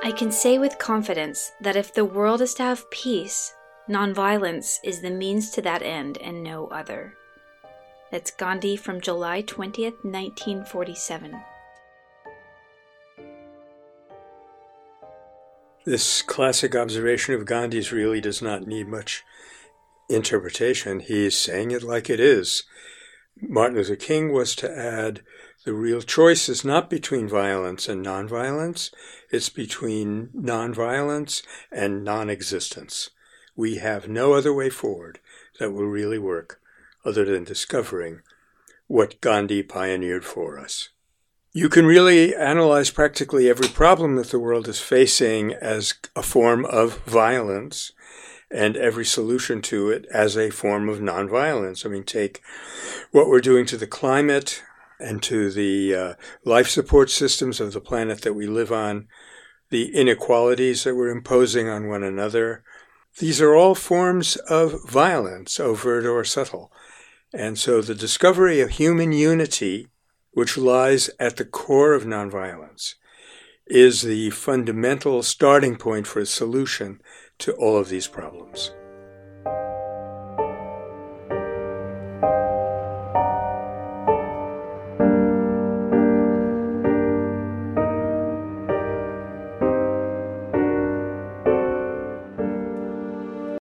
I can say with confidence that if the world is to have peace, nonviolence is the means to that end and no other. That's Gandhi from July 20th, 1947. This classic observation of Gandhi's really does not need much interpretation. He's saying it like it is. Martin Luther King was to add the real choice is not between violence and nonviolence, it's between nonviolence and non existence. We have no other way forward that will really work other than discovering what Gandhi pioneered for us. You can really analyze practically every problem that the world is facing as a form of violence and every solution to it as a form of nonviolence. I mean, take what we're doing to the climate and to the uh, life support systems of the planet that we live on, the inequalities that we're imposing on one another. These are all forms of violence, overt or subtle. And so the discovery of human unity, which lies at the core of nonviolence, is the fundamental starting point for a solution to all of these problems.